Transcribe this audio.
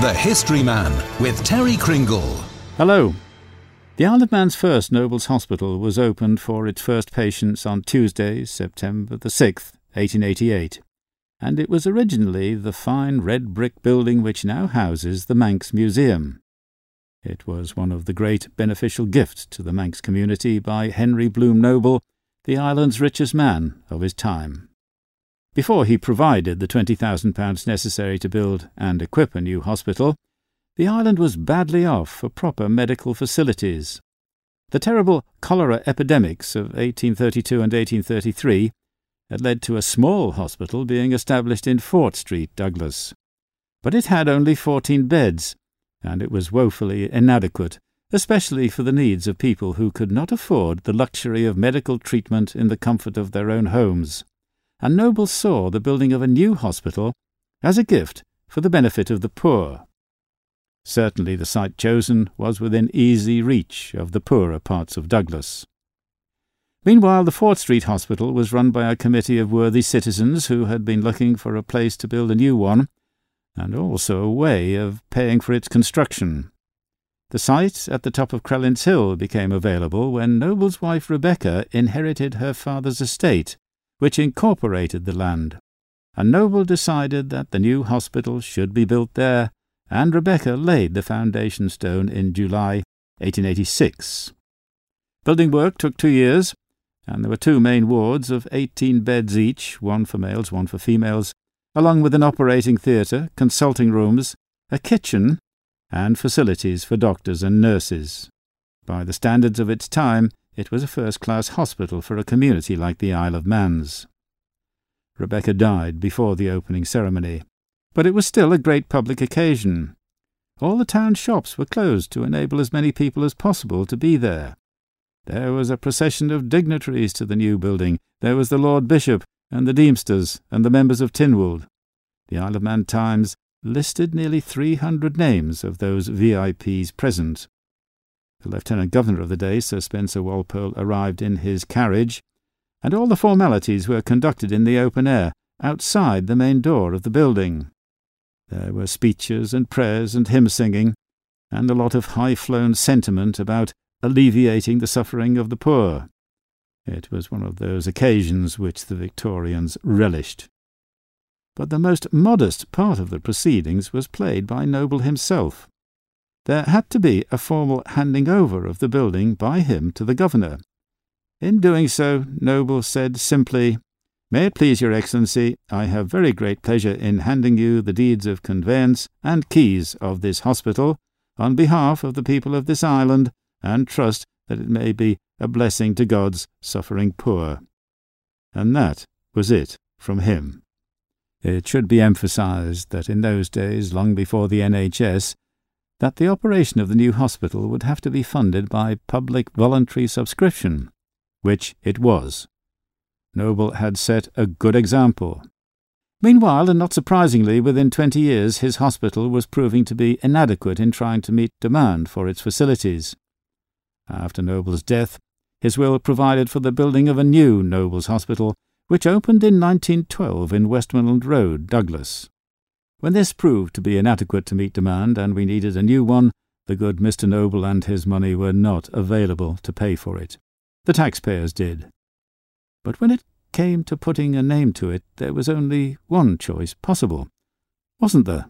The History Man with Terry Cringle. Hello. The Isle of Man's first Nobles Hospital was opened for its first patients on Tuesday, September the 6th, 1888, and it was originally the fine red brick building which now houses the Manx Museum. It was one of the great beneficial gifts to the Manx community by Henry Bloom Noble, the island's richest man of his time. Before he provided the £20,000 necessary to build and equip a new hospital, the island was badly off for proper medical facilities. The terrible cholera epidemics of 1832 and 1833 had led to a small hospital being established in Fort Street, Douglas. But it had only 14 beds, and it was woefully inadequate, especially for the needs of people who could not afford the luxury of medical treatment in the comfort of their own homes and Noble saw the building of a new hospital as a gift for the benefit of the poor. Certainly the site chosen was within easy reach of the poorer parts of Douglas. Meanwhile, the Fort Street Hospital was run by a committee of worthy citizens who had been looking for a place to build a new one, and also a way of paying for its construction. The site at the top of Crellins Hill became available when Noble's wife Rebecca inherited her father's estate which incorporated the land, and Noble decided that the new hospital should be built there, and Rebecca laid the foundation stone in July 1886. Building work took two years, and there were two main wards of 18 beds each, one for males, one for females, along with an operating theatre, consulting rooms, a kitchen, and facilities for doctors and nurses. By the standards of its time, it was a first-class hospital for a community like the Isle of Man's. Rebecca died before the opening ceremony, but it was still a great public occasion. All the town shops were closed to enable as many people as possible to be there. There was a procession of dignitaries to the new building. There was the Lord Bishop, and the Deemsters, and the members of Tynwald. The Isle of Man Times listed nearly three hundred names of those VIPs present. The Lieutenant Governor of the day, Sir Spencer Walpole, arrived in his carriage, and all the formalities were conducted in the open air, outside the main door of the building. There were speeches and prayers and hymn singing, and a lot of high flown sentiment about alleviating the suffering of the poor. It was one of those occasions which the Victorians relished. But the most modest part of the proceedings was played by Noble himself there had to be a formal handing over of the building by him to the governor. In doing so, Noble said simply, May it please your Excellency, I have very great pleasure in handing you the deeds of conveyance and keys of this hospital on behalf of the people of this island, and trust that it may be a blessing to God's suffering poor. And that was it from him. It should be emphasized that in those days, long before the NHS, that the operation of the new hospital would have to be funded by public voluntary subscription, which it was. Noble had set a good example. Meanwhile, and not surprisingly, within twenty years his hospital was proving to be inadequate in trying to meet demand for its facilities. After Noble's death, his will provided for the building of a new Noble's Hospital, which opened in 1912 in Westmoreland Road, Douglas. When this proved to be inadequate to meet demand and we needed a new one, the good Mr. Noble and his money were not available to pay for it. The taxpayers did. But when it came to putting a name to it, there was only one choice possible, wasn't there?